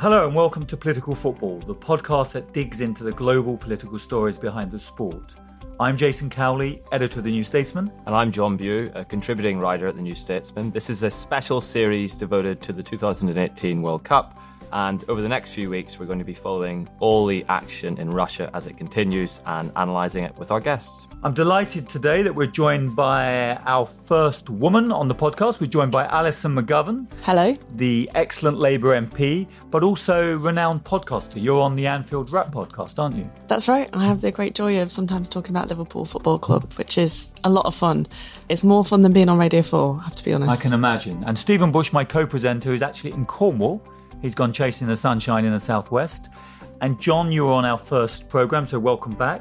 Hello and welcome to Political Football, the podcast that digs into the global political stories behind the sport. I'm Jason Cowley, editor of The New Statesman. And I'm John Bew, a contributing writer at The New Statesman. This is a special series devoted to the 2018 World Cup. And over the next few weeks, we're going to be following all the action in Russia as it continues and analysing it with our guests. I'm delighted today that we're joined by our first woman on the podcast. We're joined by Alison McGovern. Hello. The excellent Labour MP, but also renowned podcaster. You're on the Anfield Wrap podcast, aren't you? That's right. I have the great joy of sometimes talking about Liverpool Football Club, which is a lot of fun. It's more fun than being on Radio 4, I have to be honest. I can imagine. And Stephen Bush, my co presenter, is actually in Cornwall. He's gone chasing the sunshine in the southwest. And John, you were on our first programme, so welcome back.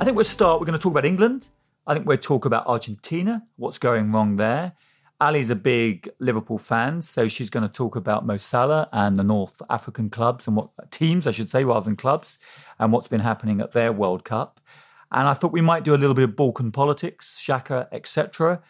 I think we'll start. We're going to talk about England. I think we'll talk about Argentina, what's going wrong there. Ali's a big Liverpool fan, so she's going to talk about Mo Salah and the North African clubs and what teams, I should say, rather than clubs, and what's been happening at their World Cup. And I thought we might do a little bit of Balkan politics, Xhaka, etc.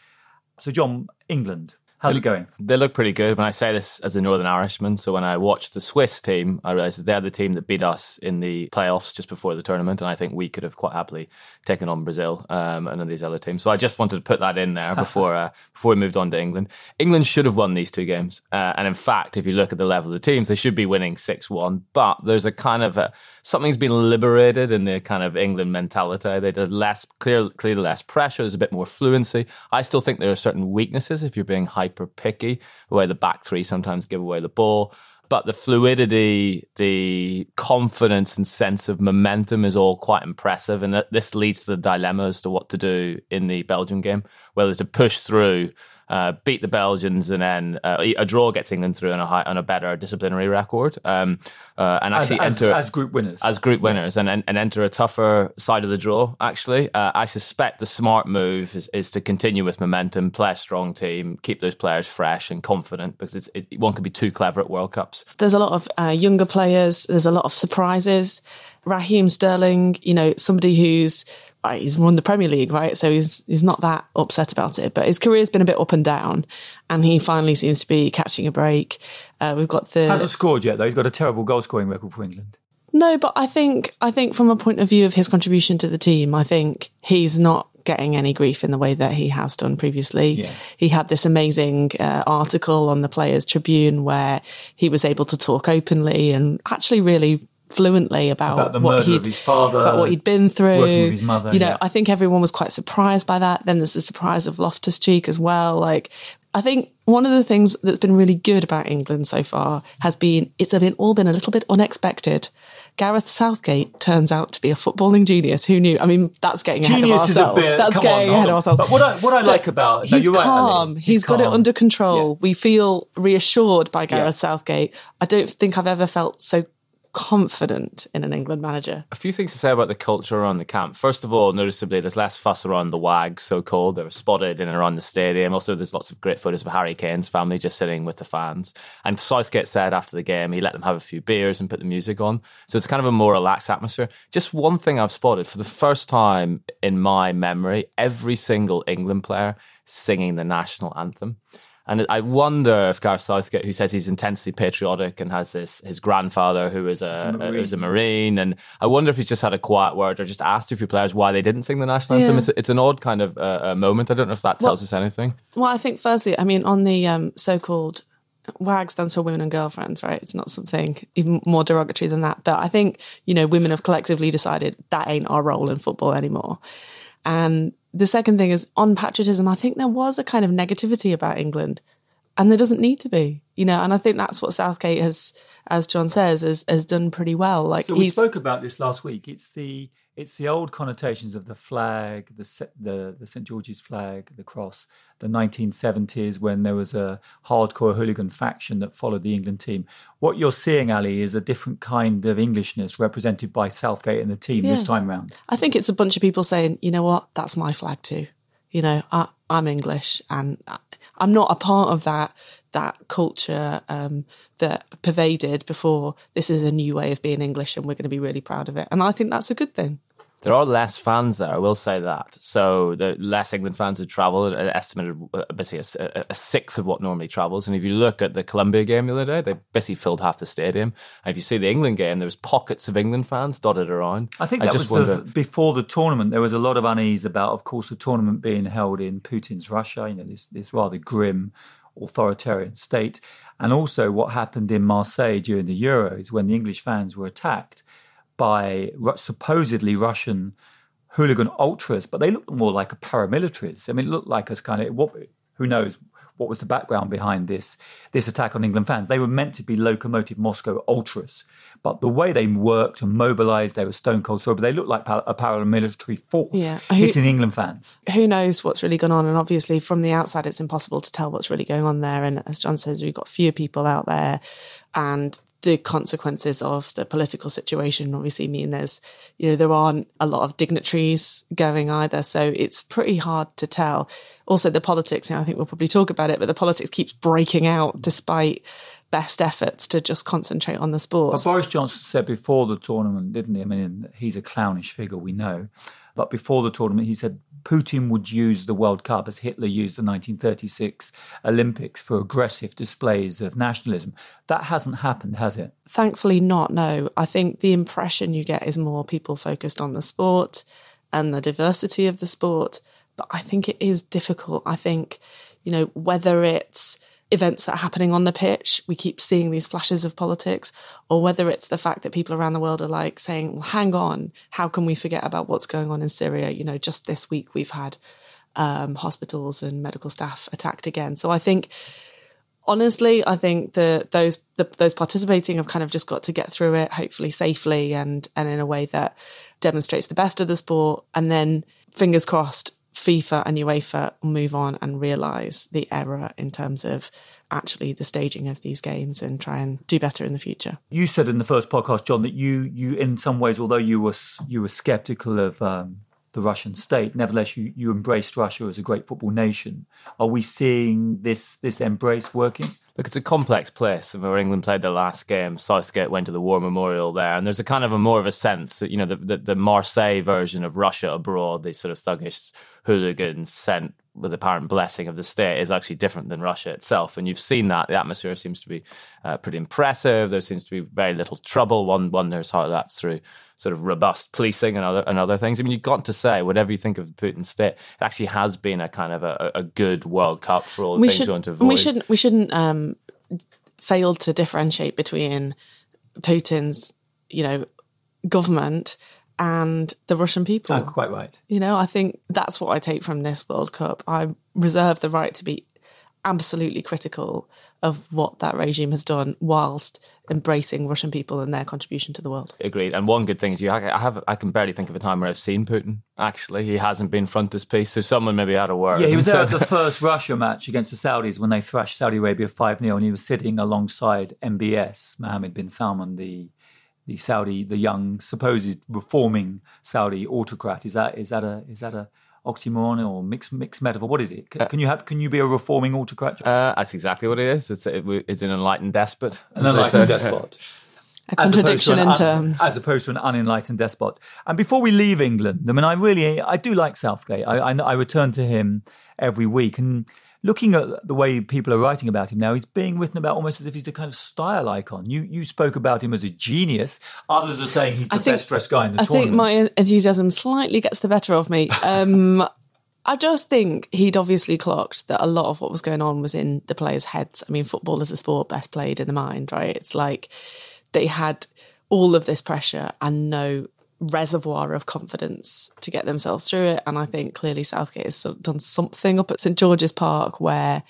So, John, England. How's it going? They look pretty good. When I say this as a Northern Irishman, so when I watched the Swiss team, I realised that they're the team that beat us in the playoffs just before the tournament, and I think we could have quite happily taken on Brazil um, and these other teams. So I just wanted to put that in there before uh, before we moved on to England. England should have won these two games, uh, and in fact, if you look at the level of the teams, they should be winning six one. But there's a kind of a, something's been liberated in the kind of England mentality. They did less clear, clearly less pressure. There's a bit more fluency. I still think there are certain weaknesses if you're being hyper picky, where the back three sometimes give away the ball. But the fluidity, the confidence and sense of momentum is all quite impressive. And this leads to the dilemma as to what to do in the Belgium game, whether to push through uh, beat the Belgians, and then uh, a draw gets England through on a high, on a better disciplinary record, um, uh, and actually as, enter as, as, group winners, as group winners, yeah. and, and enter a tougher side of the draw. Actually, uh, I suspect the smart move is, is to continue with momentum, play a strong team, keep those players fresh and confident, because it's, it, one can be too clever at World Cups. There's a lot of uh, younger players. There's a lot of surprises. Raheem Sterling, you know, somebody who's he's won the Premier League, right? So he's he's not that upset about it. But his career's been a bit up and down, and he finally seems to be catching a break. Uh, we've got the hasn't scored yet though. He's got a terrible goal scoring record for England. No, but I think I think from a point of view of his contribution to the team, I think he's not getting any grief in the way that he has done previously. Yeah. He had this amazing uh, article on the Players Tribune where he was able to talk openly and actually really fluently about, about what he'd father, about what he'd been through. his Mother, you know, yeah. I think everyone was quite surprised by that. Then there's the surprise of Loftus Cheek as well. Like, I think one of the things that's been really good about England so far has been it's been all been a little bit unexpected. Gareth Southgate turns out to be a footballing genius. Who knew? I mean, that's getting genius ahead of ourselves. Bit, that's getting on, ahead of ourselves. But what I, what I like about he's no, calm. Right, he's, he's got it under control. Yeah. We feel reassured by Gareth Yeah. Southgate. I don't think I've ever felt so confident in an England manager. A few things to say about the culture around the camp. First of all, noticeably, there's less fuss around the wags, so called. They were spotted in and around the stadium. Also, there's lots of great photos of Harry Kane's family just sitting with the fans. And Southgate said after the game, he let them have a few beers and put the music on. So it's kind of a more relaxed atmosphere. Just one thing I've spotted for the first time in my memory, every single England player singing the national anthem. And I wonder if Gareth Southgate, who says he's intensely patriotic and has this his grandfather who is a, a, was a marine, and I wonder if he's just had a quiet word or just asked a few players why they didn't sing the national anthem. Yeah. It's, it's an odd kind of uh, moment. I don't know if that tells well, us anything. Well, I think firstly, I mean, on the um, so-called WAG stands for women and girlfriends, right? It's not something even more derogatory than that. But I think, you know, women have collectively decided that ain't our role in football anymore. And the second thing is on patriotism, I think there was a kind of negativity about England. And there doesn't need to be, you know, and I think that's what Southgate has, as John says, has, has done pretty well. Like so we spoke about this last week. It's the it's the old connotations of the flag, the the the St George's flag, the cross, the 1970s when there was a hardcore hooligan faction that followed the England team. What you're seeing, Ali, is a different kind of Englishness represented by Southgate and the team yeah. this time round. I think it's a bunch of people saying, you know what, that's my flag too. You know, I, am English and I'm not a part of that that culture um, that pervaded before this is a new way of being English and we're going to be really proud of it. And I think that's a good thing. There are less fans there, I will say that. So the less England fans who travel, an estimated uh, basically a, a, sixth of what normally travels. And if you look at the Colombia game the other day, they basically filled half the stadium. And if you see the England game, there was pockets of England fans dotted around. I think that I was wonder... the, before the tournament. There was a lot of unease about, of course, the tournament being held in Putin's Russia. You know, this this rather grim authoritarian state, and also what happened in Marseille during the Euros when the English fans were attacked by supposedly Russian hooligan ultras, but they looked more like paramilitaries. I mean, it looked like us kind of who knows what was the background behind this this attack on England fans. They were meant to be Lokomotiv Moscow ultras, but the way they worked and mobilised, they were stone cold sober. They looked like a paramilitary force yeah. who, hitting England fans. Who knows what's really gone on? And obviously, from the outside, it's impossible to tell what's really going on there. And as John says, we've got fewer people out there, and the consequences of the political situation obviously mean there's you know there aren't a lot of dignitaries going either so it's pretty hard to tell also the politics you know, i think we'll probably talk about it but the politics keeps breaking out despite best efforts to just concentrate on the sport. But Boris Johnson said before the tournament, didn't he? I mean, he's a clownish figure, we know. But before the tournament, he said Putin would use the World Cup as Hitler used the 1936 Olympics for aggressive displays of nationalism. That hasn't happened, has it? Thankfully, not. No. I think the impression you get is more people focused on the sport and the diversity of the sport. But I think it is difficult. I think, you know, whether it's events that are happening on the pitch, we keep seeing these flashes of politics, or whether it's the fact that people around the world are like saying, well, hang on, how can we forget about what's going on in Syria? You know, just this week we've had um, hospitals and medical staff attacked again. So I think, honestly, I think the those the, those participating have kind of just got to get through it, hopefully safely and and in a way that demonstrates the best of the sport, and then fingers crossed FIFA and UEFA move on and realize the error in terms of actually the staging of these games and try and do better in the future. You said in the first podcast, John, that you you in some ways, although you were you were skeptical of um, the Russian state, nevertheless you you embraced Russia as a great football nation. Are we seeing this this embrace working? Look, it's a complex place. Where England played their last game, Southgate went to the War Memorial there, and there's a kind of a more of a sense that you know the, the, the Marseille version of Russia abroad, these sort of thuggish hooligans sent with apparent blessing of the state is actually different than Russia itself. And you've seen that the atmosphere seems to be uh, pretty impressive. There seems to be very little trouble. One wonders how that's through sort of robust policing and other and other things. I mean, you've got to say, whatever you think of the Putin state, it actually has been a kind of a, a good World Cup for all the we things should, you want to avoid. We shouldn't we shouldn't um, fail to differentiate between Putin's, you know, government and the Russian people. Oh, quite right. You know, I think that's what I take from this World Cup. I reserve the right to be absolutely critical of what that regime has done whilst embracing Russian people and their contribution to the world. Agreed. And one good thing is you I have I can barely think of a time where I've seen Putin. Actually, he hasn't been frontispiece, so someone maybe had a word. Yeah, he was there at the first Russia match against the Saudis when they thrashed Saudi Arabia 5-0 and he was sitting alongside MBS, Mohammed bin Salman, the the Saudi, the young, supposed reforming Saudi autocrat. Is that is that a is that a oxymoron or mixed mixed metaphor? What is it? Can, uh, can, you have can you be a reforming autocrat? Uh, that's exactly what it is. It's it, it's an enlightened despot. An enlightened despot. A contradiction in un, terms, as opposed to an unenlightened despot. And before we leave England, I mean, I really, I do like Southgate. I, I, I return to him every week, and looking at the way people are writing about him now, he's being written about almost as if he's a kind of style icon. You you spoke about him as a genius. Others are saying he's the think, best dressed guy in the I tournament. I think my enthusiasm slightly gets the better of me. Um, I just think he'd obviously clocked that a lot of what was going on was in the players' heads. I mean, football is a sport best played in the mind, right? It's like they had all of this pressure and no reservoir of confidence to get themselves through it. And I think clearly Southgate has done something up at St George's Park where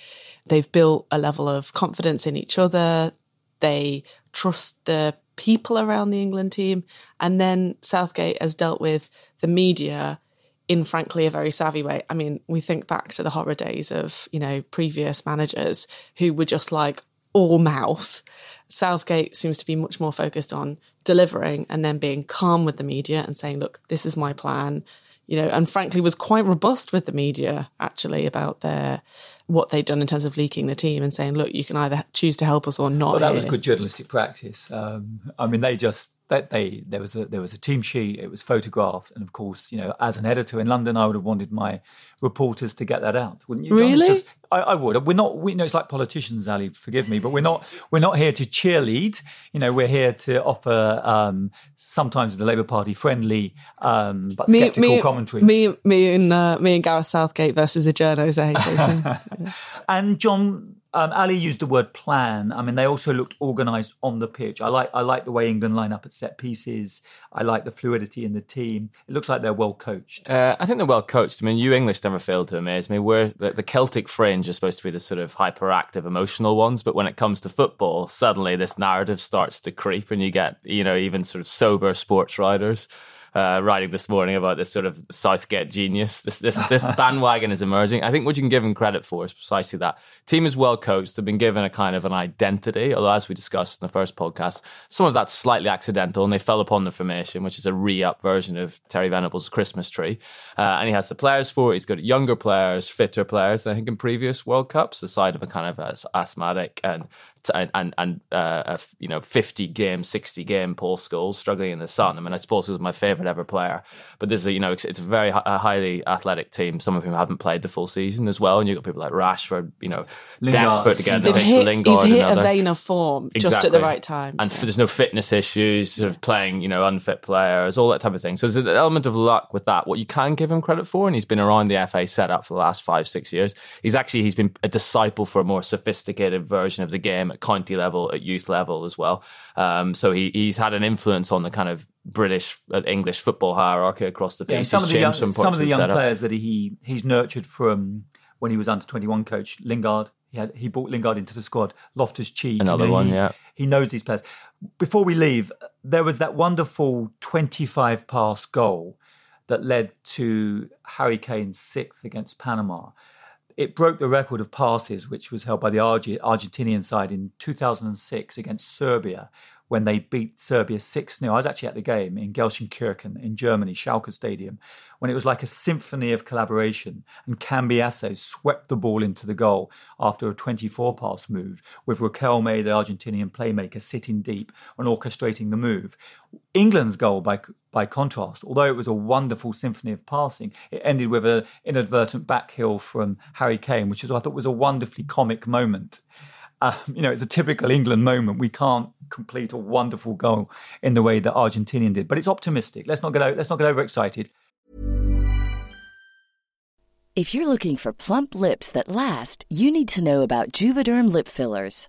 they've built a level of confidence in each other. They trust the people around the England team. And then Southgate has dealt with the media in frankly a very savvy way. I mean, we think back to the horror days of, you know, previous managers who were just like all mouth. Southgate seems to be much more focused on delivering and then being calm with the media and saying, look, this is my plan. You know, and frankly was quite robust with the media actually about their what they'd done in terms of leaking the team and saying, look, you can either choose to help us or not. Well, that was good journalistic practice. Um, I mean, they just that they there was a there was a team sheet. It was photographed, and of course, you know, as an editor in London, I would have wanted my reporters to get that out, wouldn't you? Really? Just, I, I, would. We're not. We you know it's like politicians, Ali. Forgive me, but we're not. We're not here to cheerlead. You know, we're here to offer um, sometimes the Labour Party friendly um, but me, sceptical me, commentary. Me, me, and uh, me and Gareth Southgate versus the journos, eh? yeah. And John um, Ali used the word plan. I mean, they also looked organised on the pitch. I like I like the way England line up at set pieces. I like the fluidity in the team. It looks like they're well coached. Uh, I think they're well coached. I mean, you English never fail to amaze me. We're the, the, Celtic fringe are supposed to be the sort of hyperactive, emotional ones, but when it comes to football, suddenly this narrative starts to creep, and you get you know even sort of sober sports writers uh, writing this morning about this sort of Southgate genius. This this this bandwagon is emerging. I think what you can give him credit for is precisely that. Team is well coached. They've been given a kind of an identity. Although, as we discussed in the first podcast, some of that's slightly accidental, and they fell upon the formation, which is a re-up version of Terry Venables' Christmas tree. Uh, and he has the players for it. He's got younger players, fitter players. Than I think in previous World Cups, aside of a kind of asthmatic and and and uh, a, you know fifty game, sixty game Paul Scholes struggling in the sun. I mean, I suppose he was my favorite ever player. But this is a, you know it's, it's a very a highly athletic team. Some of whom haven't played the full season as well, and you've got people like Rashford, you know, Lingard. desperate to get in the hit, Lingard. He's hit a vein of form exactly. just at the right time, and yeah. there's no fitness issues, sort of playing you know unfit players, all that type of thing. So there's an element of luck with that. What you can give him credit for, and he's been around the FA setup for the last five six years. He's actually he's been a disciple for a more sophisticated version of the game at county level at youth level as well. Um, so he, he's had an influence on the kind of British uh, English football hierarchy across the piece. Yeah, some, of the young, some, some of the young players that he he's nurtured from when he was under twenty one coach Lingard. He had he brought Lingard into the squad. Loftus Cheek, another you know, one, yeah. He knows these players. Before we leave, there was that wonderful twenty five pass goal that led to Harry Kane's sixth against Panama it broke the record of passes, which was held by the Argentinian side in 2006 against Serbia when they beat Serbia 6 0. I was actually at the game in Gelsenkirchen in Germany, Schalke Stadium, when it was like a symphony of collaboration. And Cambiasso swept the ball into the goal after a 24 pass move, with Riquelme, the Argentinian playmaker, sitting deep and orchestrating the move. England's goal, by by contrast, although it was a wonderful symphony of passing, it ended with an inadvertent backheel from Harry Kane, which is what I thought was a wonderfully comic moment. Um, you know, it's a typical England moment. We can't complete a wonderful goal in the way that Argentinian did, but it's optimistic. Let's not get let's not get overexcited. If you're looking for plump lips that last, you need to know about Juvederm lip fillers.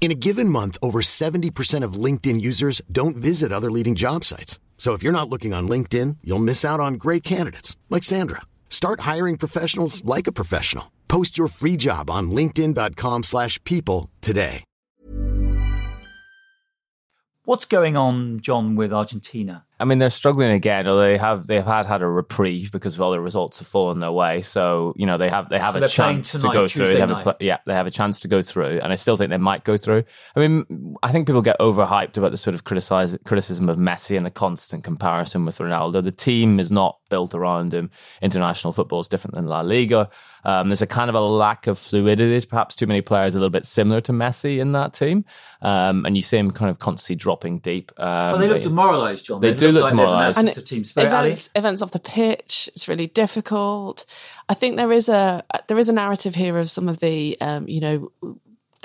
In a given month, over 70% of LinkedIn users don't visit other leading job sites. So if you're not looking on LinkedIn, you'll miss out on great candidates like Sandra. Start hiring professionals like a professional. Post your free job on linkedin.com/people today. What's going on, John, with Argentina? I mean, they're struggling again, or they have they've had had a reprieve because of all the results have fallen their way. So you know they have they have So a chance to tonight, go through. They have a pl- yeah, they have a chance to go through, and I still think they might go through. I mean, I think people get overhyped about the sort of criticize, criticism of Messi and the constant comparison with Ronaldo. The team is not built around him. International football is different than La Liga. Um, there's a kind of a lack of fluidity. There's perhaps too many players a little bit similar to Messi in that team, um, and you see him kind of constantly dropping deep. Um, Well, they look demoralised, John. They do look like there's an demoralised. absence team spirit, Ali. events events off the pitch it's really difficult i think there is a there is a narrative here of some of the um you know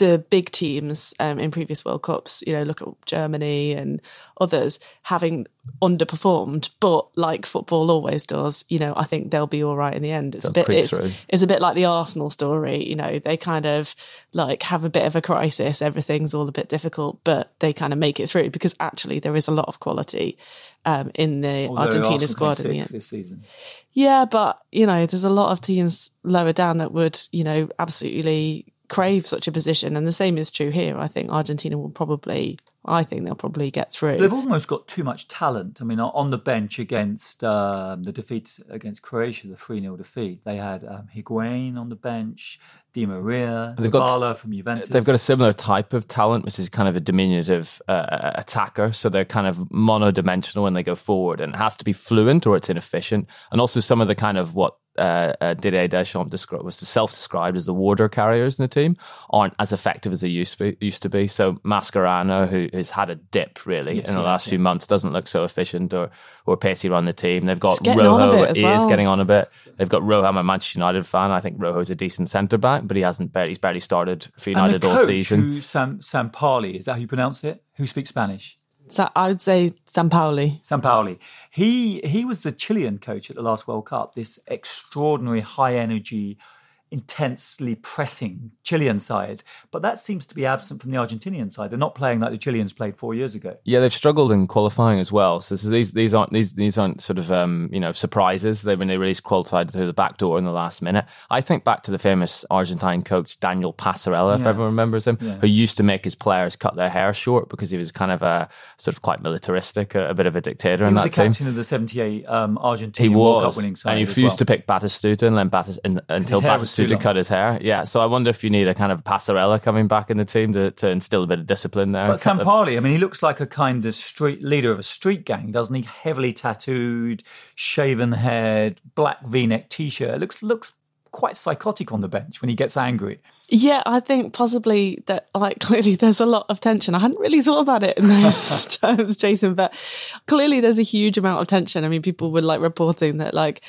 the big teams um, in previous World Cups, you know, look at Germany and others having underperformed, but like football always does, you know, I think they'll be all right in the end. It's They'll a bit, it's, it's a bit like the Arsenal story, you know, they kind of like have a bit of a crisis, everything's all a bit difficult, but they kind of make it through because actually there is a lot of quality um, in the Although Argentina squad in the end. this season. Yeah, but you know, there's a lot of teams lower down that would, you know, absolutely crave such a position, and the same is true here. I think Argentina will probably, I think they'll probably get through. They've almost got too much talent. I mean, on the bench against um, the defeat against Croatia, the 3 0 defeat, they had um, Higuain on the bench, Di Maria, They've got- from Juventus. They've got a similar type of talent, which is kind of a diminutive uh, attacker. So they're kind of monodimensional when they go forward, and it has to be fluent or it's inefficient. And also some of the kind of what uh, uh, Didier Deschamps described was self-described as the water carriers in the team aren't as effective as they used to be. Used to be. So Mascherano, who has had a dip really Yes, in the last few months, doesn't look so efficient or or pacey around the team. They've got It's getting on a Rojo is well. getting on a bit. They've got Rojo. I'm a Manchester United fan. I think Rojo's a decent centre back, but he hasn't. Barely, he's barely started for United all season. Who, Sam, Sampali, is that how you pronounce it? Who speaks Spanish? So I would say Sampaoli. Sampaoli. He he was the Chilean coach at the last World Cup. This extraordinary high energy, intensely pressing Chilean side, but that seems to be absent from the Argentinian side. They're not playing like the Chileans played four years ago. Yeah, they've struggled in qualifying as well. So, so these these aren't these these aren't sort of um, you know surprises. They when they really qualified through the back door in the last minute. I think back to the famous Argentine coach Daniel Passarella, if Yes. everyone remembers him, Yes. who used to make his players cut their hair short because he was kind of a sort of quite militaristic, a, a bit of a dictator He in was the team. captain of the '78 um, He Argentinian World Cup winning side. and he refused well. to pick Batistuta and then Batis, and, until was too Batistuta long. cut his hair. Yeah, so I wonder if you need a kind of Passarella coming back in the team to, to instill a bit of discipline there. But Cut the- Sampali, I mean, he looks like a kind of street leader of a street gang, doesn't he? Heavily tattooed, shaven head, black V-neck t-shirt. Looks looks quite psychotic on the bench when he gets angry. Yeah, I think possibly that, like, clearly there's a lot of tension. I hadn't really thought about it in those terms, Jason, but clearly there's a huge amount of tension. I mean, people were like reporting that, like,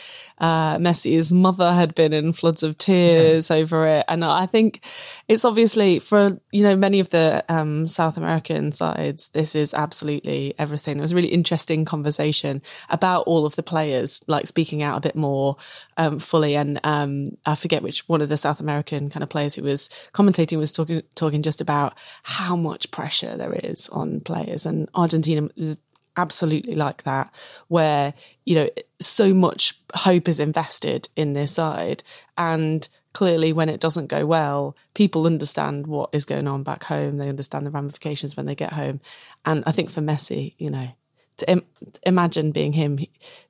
uh, Messi's mother had been in floods of tears over it. And I think it's obviously for, you know, many of the um, South American sides, this is absolutely everything. There was a really interesting conversation about all of the players, like, speaking out a bit more um, fully. And um, I forget which one of the South American kind of players who was commentating was talking talking just about how much pressure there is on players, and Argentina is absolutely like that, where you know so much hope is invested in this side, and clearly when it doesn't go well, people understand what is going on back home. They understand the ramifications when they get home, and I think for Messi, you know, to Im- imagine being him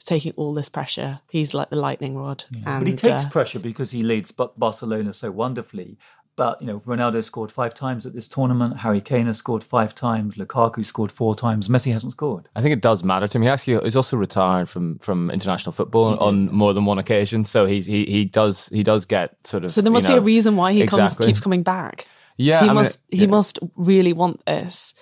taking all this pressure. He's like the lightning rod. Yeah. And, but he takes uh, pressure because he leads Barcelona so wonderfully. But you know, Ronaldo scored five times at this tournament. Harry Kane has scored five times. Lukaku scored four times. Messi hasn't scored. I think it does matter to him. He actually is also retired from from international football on more than one occasion. So he's he he does he does get sort of. So there must you know, be a reason why he exactly. comes keeps coming back. Yeah, he I mean, must he yeah. must really want this.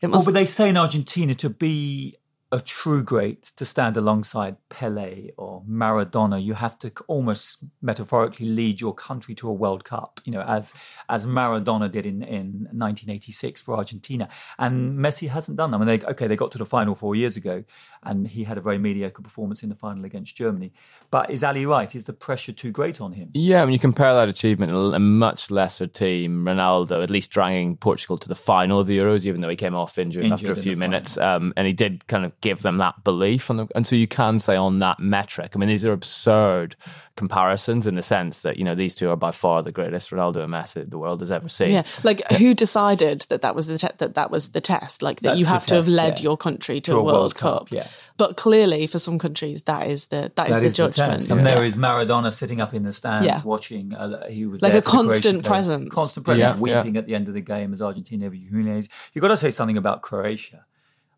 It Well, but they say in Argentina to be a true great, to stand alongside Pele or Maradona, you have to almost metaphorically lead your country to a World Cup. You know, as as Maradona did in in 1986 for Argentina, and Messi hasn't done that. I mean, they, okay, they got to the final four years ago, and he had a very mediocre performance in the final against Germany. But is Ali right? Is the pressure too great on him? Yeah, when you compare that achievement, a a much lesser team, Ronaldo at least dragging Portugal to the final of the Euros, even though he came off injured, Injured after a few minutes, um, and he did kind of give them that belief. On the, and so you can say on that metric, I mean, these are absurd comparisons in the sense that you know these two are by far the greatest Ronaldo and Messi the world has ever seen. Yeah, like who decided that that was the te- that that was the test? Like that That's you have to have led yeah. your country to, To a World, Cup. yeah. But clearly, for some countries, that is the that is That the is the judgment. test. And there is Maradona sitting up in the stands Yeah. watching. Uh, he was Like a for the Croatian constant presence. constant presence, Yeah, yeah. weeping at the end of the game as Argentina humiliates. You've got to say something about Croatia.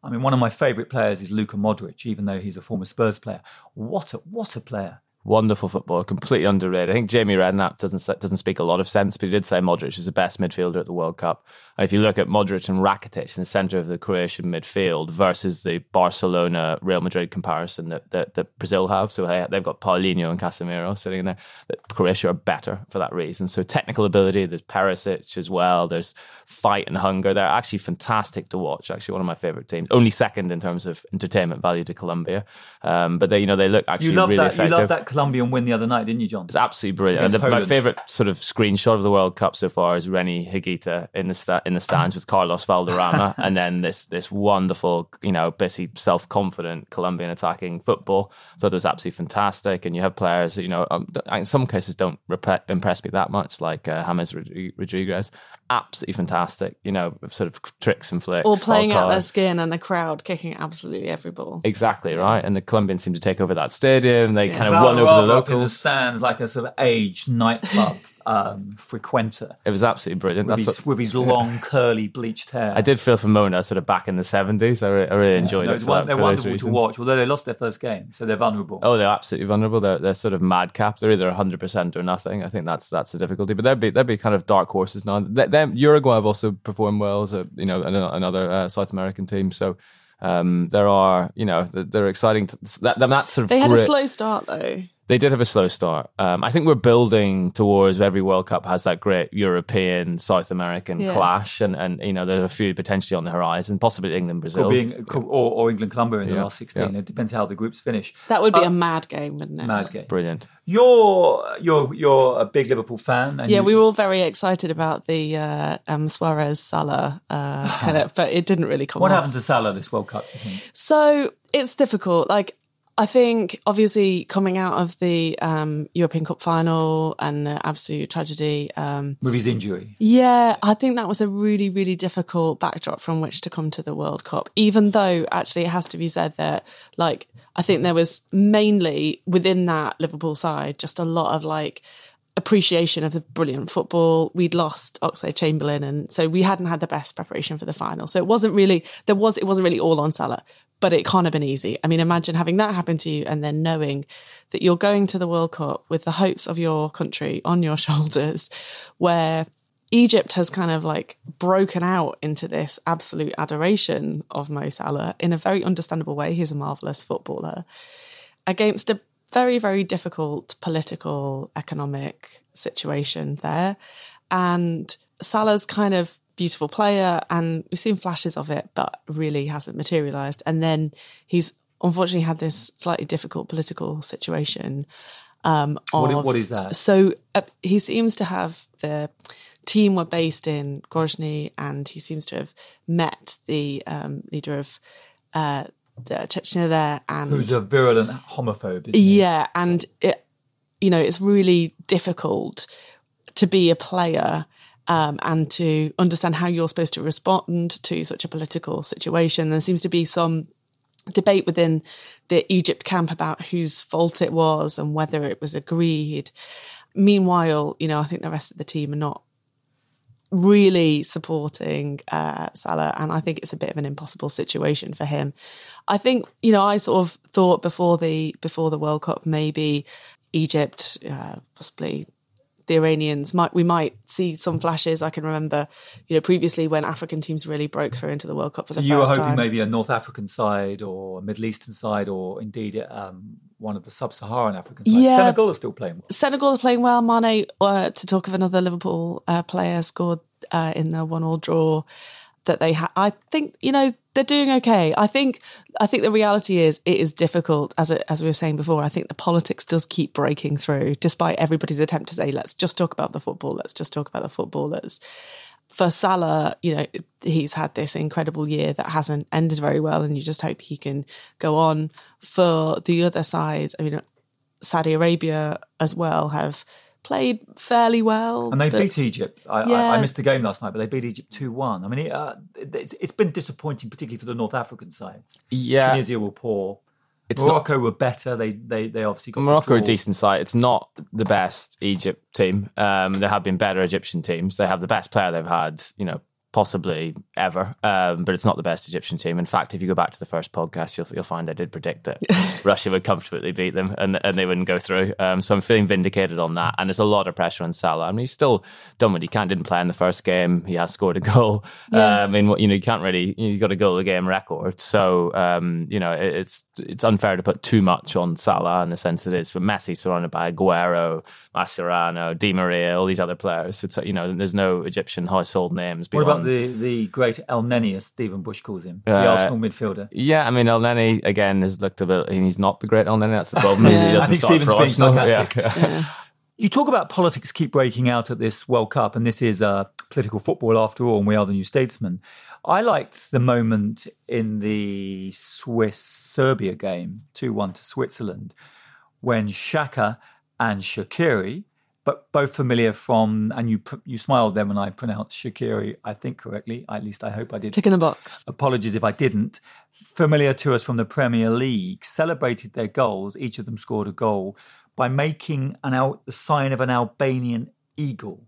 I mean, one of my favourite players is Luka Modric, even though he's a former Spurs player. What a what a player! Wonderful footballer, completely underrated. I think Jamie Redknapp doesn't doesn't speak a lot of sense, but he did say Modric is the best midfielder at the World Cup. And if you look at Modric and Rakitic in the centre of the Croatian midfield versus the Barcelona Real Madrid comparison that, that, that Brazil have, so they, they've got Paulinho and Casemiro sitting in there. That Croatia are better for that reason. So technical ability, there's Perisic as well. There's fight and hunger. They're actually fantastic to watch. Actually, one of my favourite teams. Only second in terms of entertainment value to Colombia, um, but they you know they look actually You love really that. effective. You love Colombian win the other night, didn't you, John? It's absolutely brilliant. And the, my favorite sort of screenshot of the World Cup so far is René Higuita in the sta- in the stands with Carlos Valderrama, and then this this wonderful, you know, busy, self confident Colombian attacking football. I thought it was absolutely fantastic. And you have players, you know, um, in some cases don't repre- impress me that much, like uh, James Rodriguez. Absolutely fantastic. You know, sort of tricks and flicks. All playing out their skin and the crowd kicking absolutely every ball. Exactly right, and the Colombians seem to take over that stadium. They kind of run over the up in the stands like a sort of aged nightclub um, frequenter It was absolutely brilliant. with That's his, what, with his long curly bleached hair. I did feel for Mona sort of back in the 70s. I, re- I really enjoyed No, it. one- that- they're wonderful to watch, although they lost their first game, so they're vulnerable. Oh, they're absolutely vulnerable. They're, they're sort of madcap. They're either 100% or nothing. I think that's that's the difficulty. But they'd be they'd be kind of dark horses now. They, them, Uruguay have also performed well as a you know another uh, South American team. So um, there are you know they're, they're exciting. To, that, that sort of They had a slow start though. They did have a slow start. Um, I think we're building towards every World Cup has that great European South American Yeah. clash, and, and you know there are a few potentially on the horizon, possibly England, Brazil. Or, being, or, or England Colombia in the last 16. yeah. It depends how the groups finish. That would be Uh, a mad game, wouldn't it? Mad game. Brilliant. You're you're you're a big Liverpool fan. And Yeah, you- we were all very excited about the uh, um, Suarez Salah, uh, kind of, but it didn't really come. What off. happened to Salah this World Cup? You think? So it's difficult. Like I think, obviously, coming out of the um, European Cup final and the absolute tragedy. Um, With his injury, yeah, I think that was a really, really difficult backdrop from which to come to the World Cup. Even though, actually, it has to be said that, like, I think there was mainly within that Liverpool side just a lot of like appreciation of the brilliant football. We'd lost Oxlade Chamberlain, and so we hadn't had the best preparation for the final. So it wasn't really there was it wasn't really all on Salah, but it can't have been easy. I mean, imagine having that happen to you and then knowing that you're going to the World Cup with the hopes of your country on your shoulders, where Egypt has kind of like broken out into this absolute adoration of Mo Salah in a very understandable way. He's a marvelous footballer against a very, very difficult political, economic situation there. And Salah's kind of beautiful player, and we've seen flashes of it, but really hasn't materialized. And then he's unfortunately had this slightly difficult political situation. Um, What what is that? So uh, he seems to have the team were based in Grozny, and he seems to have met the um, leader of uh, the Chechnya there, and Who's a virulent homophobe? Isn't he? yeah, and it, you know, it's really difficult to be a player um, and to understand how you're supposed to respond to such a political situation. There seems to be some debate within the Egypt camp about whose fault it was and whether it was agreed. Meanwhile, you know, I think the rest of the team are not really supporting uh, Salah, and I think it's a bit of an impossible situation for him. I think you know I sort of thought before the before the World Cup maybe Egypt, uh, possibly the Iranians might we might see some flashes. I can remember you know previously when African teams really broke through into the World Cup for So the you were hoping time. maybe a North African side or a Middle Eastern side or indeed um, one of the sub-Saharan African sides. Yeah. Senegal is still playing well. Senegal is playing well. Mane, uh, to talk of another Liverpool uh, player, scored uh, in the one-all draw that they have. I think you know they're doing okay. I think I think the reality is it is difficult as it, as we were saying before. I think the politics does keep breaking through, despite everybody's attempt to say let's just talk about the football. Let's just talk about the footballers. For Salah, you know, he's had this incredible year that hasn't ended very well, and you just hope he can go on. For the other side, I mean, Saudi Arabia as well have played fairly well. And they but- beat Egypt. I, I, Yeah. I missed the game last night, but they beat Egypt 2 1. I mean, it, uh, it's, it's been disappointing, particularly for the North African sides. Yeah. Tunisia were poor. It's not- Morocco were better. They they, they obviously got Morocco a decent side. It's not the best Egypt team. Um, there have been better Egyptian teams. They have the best player they've had, you know, possibly ever. Um, but it's not the best Egyptian team. In fact, if you go back to the first podcast, you'll you'll find I did predict that Russia would comfortably beat them and and they wouldn't go through. Um, so I'm feeling vindicated on that. And there's a lot of pressure on Salah. I mean, he's still done what he can. Didn't play in the first game. He has scored a goal. Yeah. Um, I mean, you know, you can't really. You have got a goal a game record. So um, you know, it, it's it's unfair to put too much on Salah in the sense that it's for Messi surrounded by Aguero, Mascherano, Di Maria, all these other players. It's uh, you know, there's no Egyptian household names. What about the, the great Elneny, as Stephen Bush calls him, the Uh, Arsenal midfielder? Yeah, I mean, Elneny again has looked a bit. He's not the great Elneny. That's the problem. He I doesn't think Stephen's being Arsenal. sarcastic. Yeah. You talk about politics keep breaking out at this World Cup, and this is uh, political football after all, and we are the new statesmen. I liked the moment in the Swiss Serbia game, 2 1 to Switzerland, when Xhaka and Shaqiri, but both familiar from, and you pr- you smiled then when I pronounced Shaqiri, I think correctly, at least I hope I did. Tick in the box. Apologies if I didn't. Familiar to us from the Premier League, celebrated their goals. Each of them scored a goal by making an out the sign of an Albanian eagle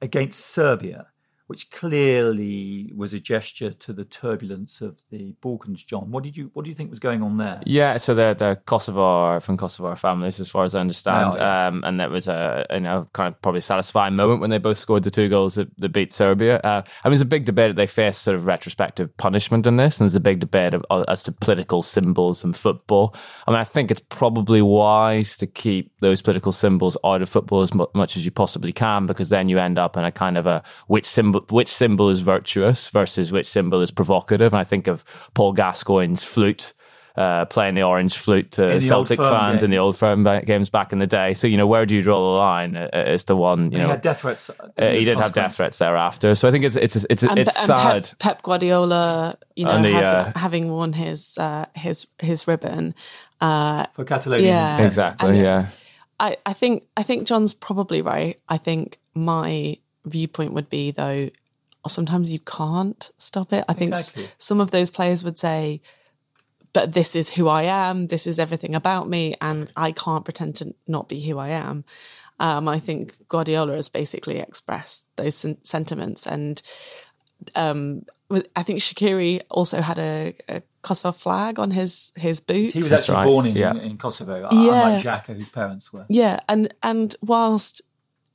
against Serbia, which clearly was a gesture to the turbulence of the Balkans. John, what did you what do you think was going on there? Yeah, so they're the Kosovo from Kosovo families, as far as I understand, Oh, yeah. um, and that was a you know kind of probably satisfying moment when they both scored the two goals that, that beat Serbia. Uh, I mean, there's a big debate that they face sort of retrospective punishment in this, and there's a big debate of, as to political symbols in football. I mean, I think it's probably wise to keep those political symbols out of football as mu- much as you possibly can, because then you end up in a kind of a which symbol which symbol is virtuous versus which symbol is provocative. And I think of Paul Gascoigne's flute uh, playing the orange flute to the Celtic Firm fans game. in the old firm ba- games back in the day. So you know, where do you draw the line? Uh, As the one you And he know, had death threats. uh, he did have death threats thereafter. So I think it's it's it's And, it's and sad. Pep, Pep Guardiola, you know, the, have- uh, having worn his uh, his his ribbon. Uh, for Catalonia. Yeah. Exactly. And- yeah. I, I think I think John's probably right. I think my viewpoint would be though sometimes you can't stop it. I think s- Exactly. some of those players would say, "But this is who I am. This is everything about me, and I can't pretend to not be who I am." Um, I think Guardiola has basically expressed those sen- sentiments, and um, I think Shaqiri also had a, a Kosovo flag on his his boot. He was That's actually right, born in, yeah. in Kosovo, Yeah. unlike Xhaka, whose parents were. Yeah, and and whilst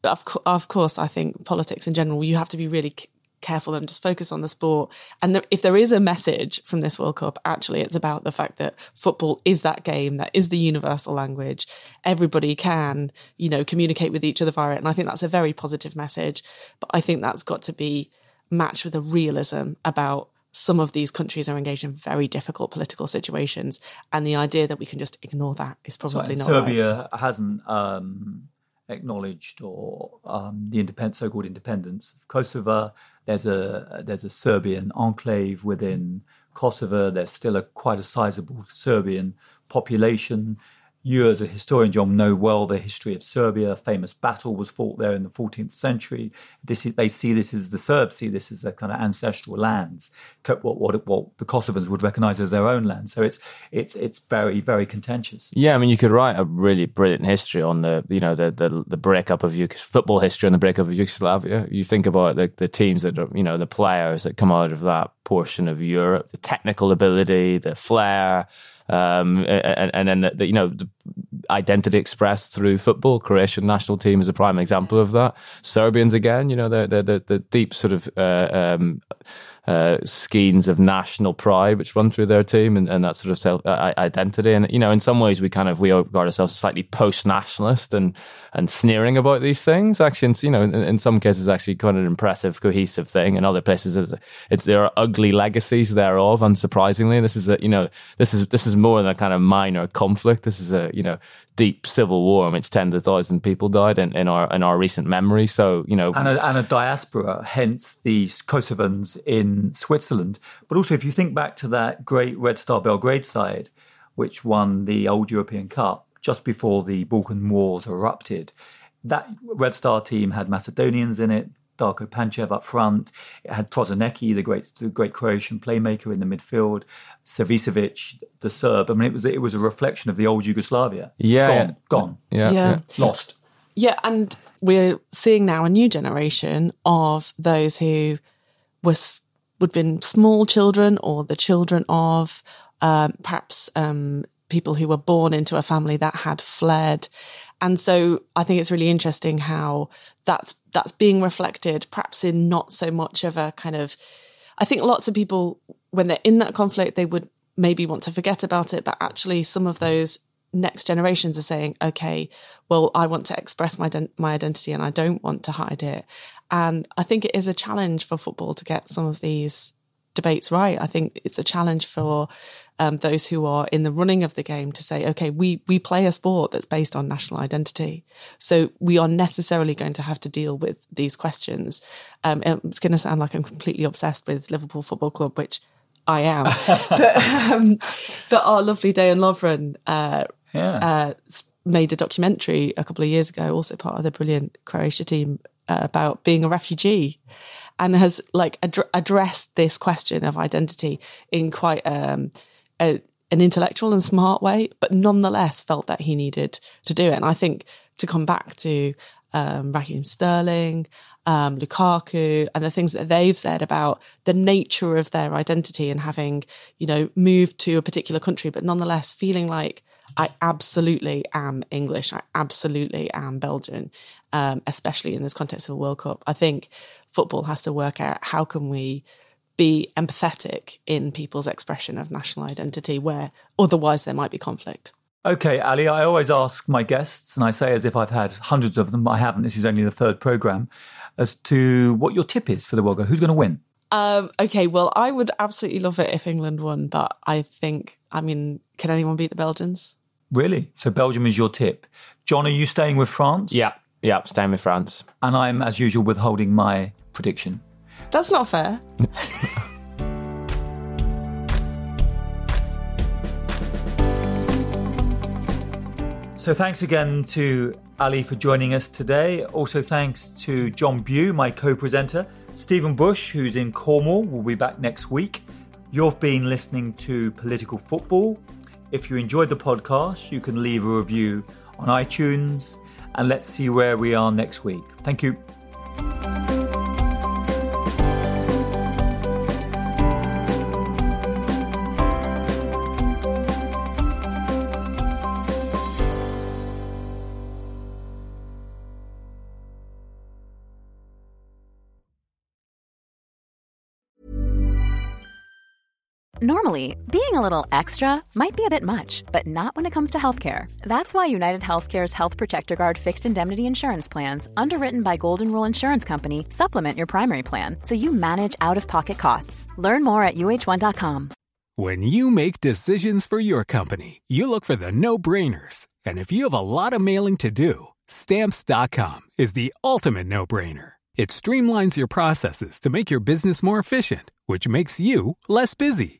of co- of course I think politics in general you have to be really c- careful and just focus on the sport. And there, if there is a message from this World Cup, actually it's about the fact that football is that game that is the universal language. Everybody can you know communicate with each other via it, and I think that's a very positive message. But I think that's got to be matched with a realism about some of these countries are engaged in very difficult political situations, and the idea that we can just ignore that is probably right. not. Serbia right. hasn't um, acknowledged or um, the so-called independence of Kosovo. There's a there's a Serbian enclave within Kosovo. There's still a quite a sizable Serbian population you as a historian, John, know well the history of Serbia. A famous battle was fought there in the 14th century. This is, they see this as the Serbs see this as a kind of ancestral lands, what, what, what the Kosovans would recognise as their own land. So it's it's it's very very contentious. Yeah, I mean, you could write a really brilliant history on the you know the the, the breakup of Yugos- football history on the breakup of Yugoslavia. You think about the the teams that are you know the players that come out of that portion of Europe, the technical ability, the flair um, and, and, then the, you know the identity expressed through football. Croatian national team is a prime example of that. Serbians again, you know, the the the, deep sort of uh, um, uh, skeins of national pride which run through their team and, and that sort of self uh, identity. And you know, in some ways, we kind of we regard ourselves as slightly post-nationalist and and sneering about these things. Actually, you know, in, in, some cases, actually quite an impressive, cohesive thing. In other places, it's, it's there are ugly legacies thereof. Unsurprisingly, this is a you know this is this is more than a kind of minor conflict. This is a you know deep civil war in which tens of thousands of people died in, in our in our recent memory. So you know, and a, and a diaspora, hence the Kosovans in Switzerland. But also, if you think back to that great Red Star Belgrade side, which won the old European Cup just before the Balkan Wars erupted, that Red Star team had Macedonians in it. Darko Panchev up front. It had Prosinecki, the great, the great Croatian playmaker in the midfield. Savicevic, the Serb. I mean, it was it was a reflection of the old Yugoslavia. Yeah, gone, yeah. gone. Yeah, Yeah. yeah. lost. Yeah, and we're seeing now a new generation of those who was would have been small children or the children of um, perhaps um, people who were born into a family that had fled. And so I think it's really interesting how that's that's being reflected, perhaps in not so much of a kind of. I think lots of people, when they're in that conflict, they would maybe want to forget about it, but actually, some of those next generations are saying, okay, well, I want to express my my identity and I don't want to hide it. And I think it is a challenge for football to get some of these debates right. I think it's a challenge for um, those who are in the running of the game to say, okay, we we play a sport that's based on national identity, so we are necessarily going to have to deal with these questions. Um, it's going to sound like I'm completely obsessed with Liverpool Football Club, which I am, but, um, but our lovely Dejan Lovren uh, Yeah. uh, made a documentary a couple of years ago, also part of the brilliant Croatia team, uh, about being a refugee, and has like ad- addressed this question of identity in quite um, a, an intellectual and smart way, but nonetheless felt that he needed to do it. And I think to come back to um, Raheem Sterling, um, Lukaku, and the things that they've said about the nature of their identity and having, you know, moved to a particular country, but nonetheless feeling like I absolutely am English. I absolutely am Belgian, um, especially in this context of a World Cup. I think football has to work out how can we be empathetic in people's expression of national identity where otherwise there might be conflict. Okay, Ali, I always ask my guests, and I say as if I've had hundreds of them, I haven't, this is only the third program, as to what your tip is for the World Cup. Who's going to win? Um, okay, well, I would absolutely love it if England won, but I think, I mean, can anyone beat the Belgians? Really? So Belgium is your tip. John, are you staying with France? Yeah, yeah, staying with France. And I'm, as usual, withholding my prediction. That's not fair. So thanks again to Ali for joining us today. Also thanks to John Bew, my co-presenter. Stephen Bush, who's in Cornwall, will be back next week. You've been listening to Political Football. If you enjoyed the podcast, you can leave a review on iTunes and let's see where we are next week. Thank you. Normally, being a little extra might be a bit much, but not when it comes to healthcare. That's why United Healthcare's Health Protector Guard fixed indemnity insurance plans, underwritten by Golden Rule Insurance Company, supplement your primary plan so you manage out of pocket costs. Learn more at uh1.com. When you make decisions for your company, you look for the no brainers. And if you have a lot of mailing to do, stamps.com is the ultimate no brainer. It streamlines your processes to make your business more efficient, which makes you less busy.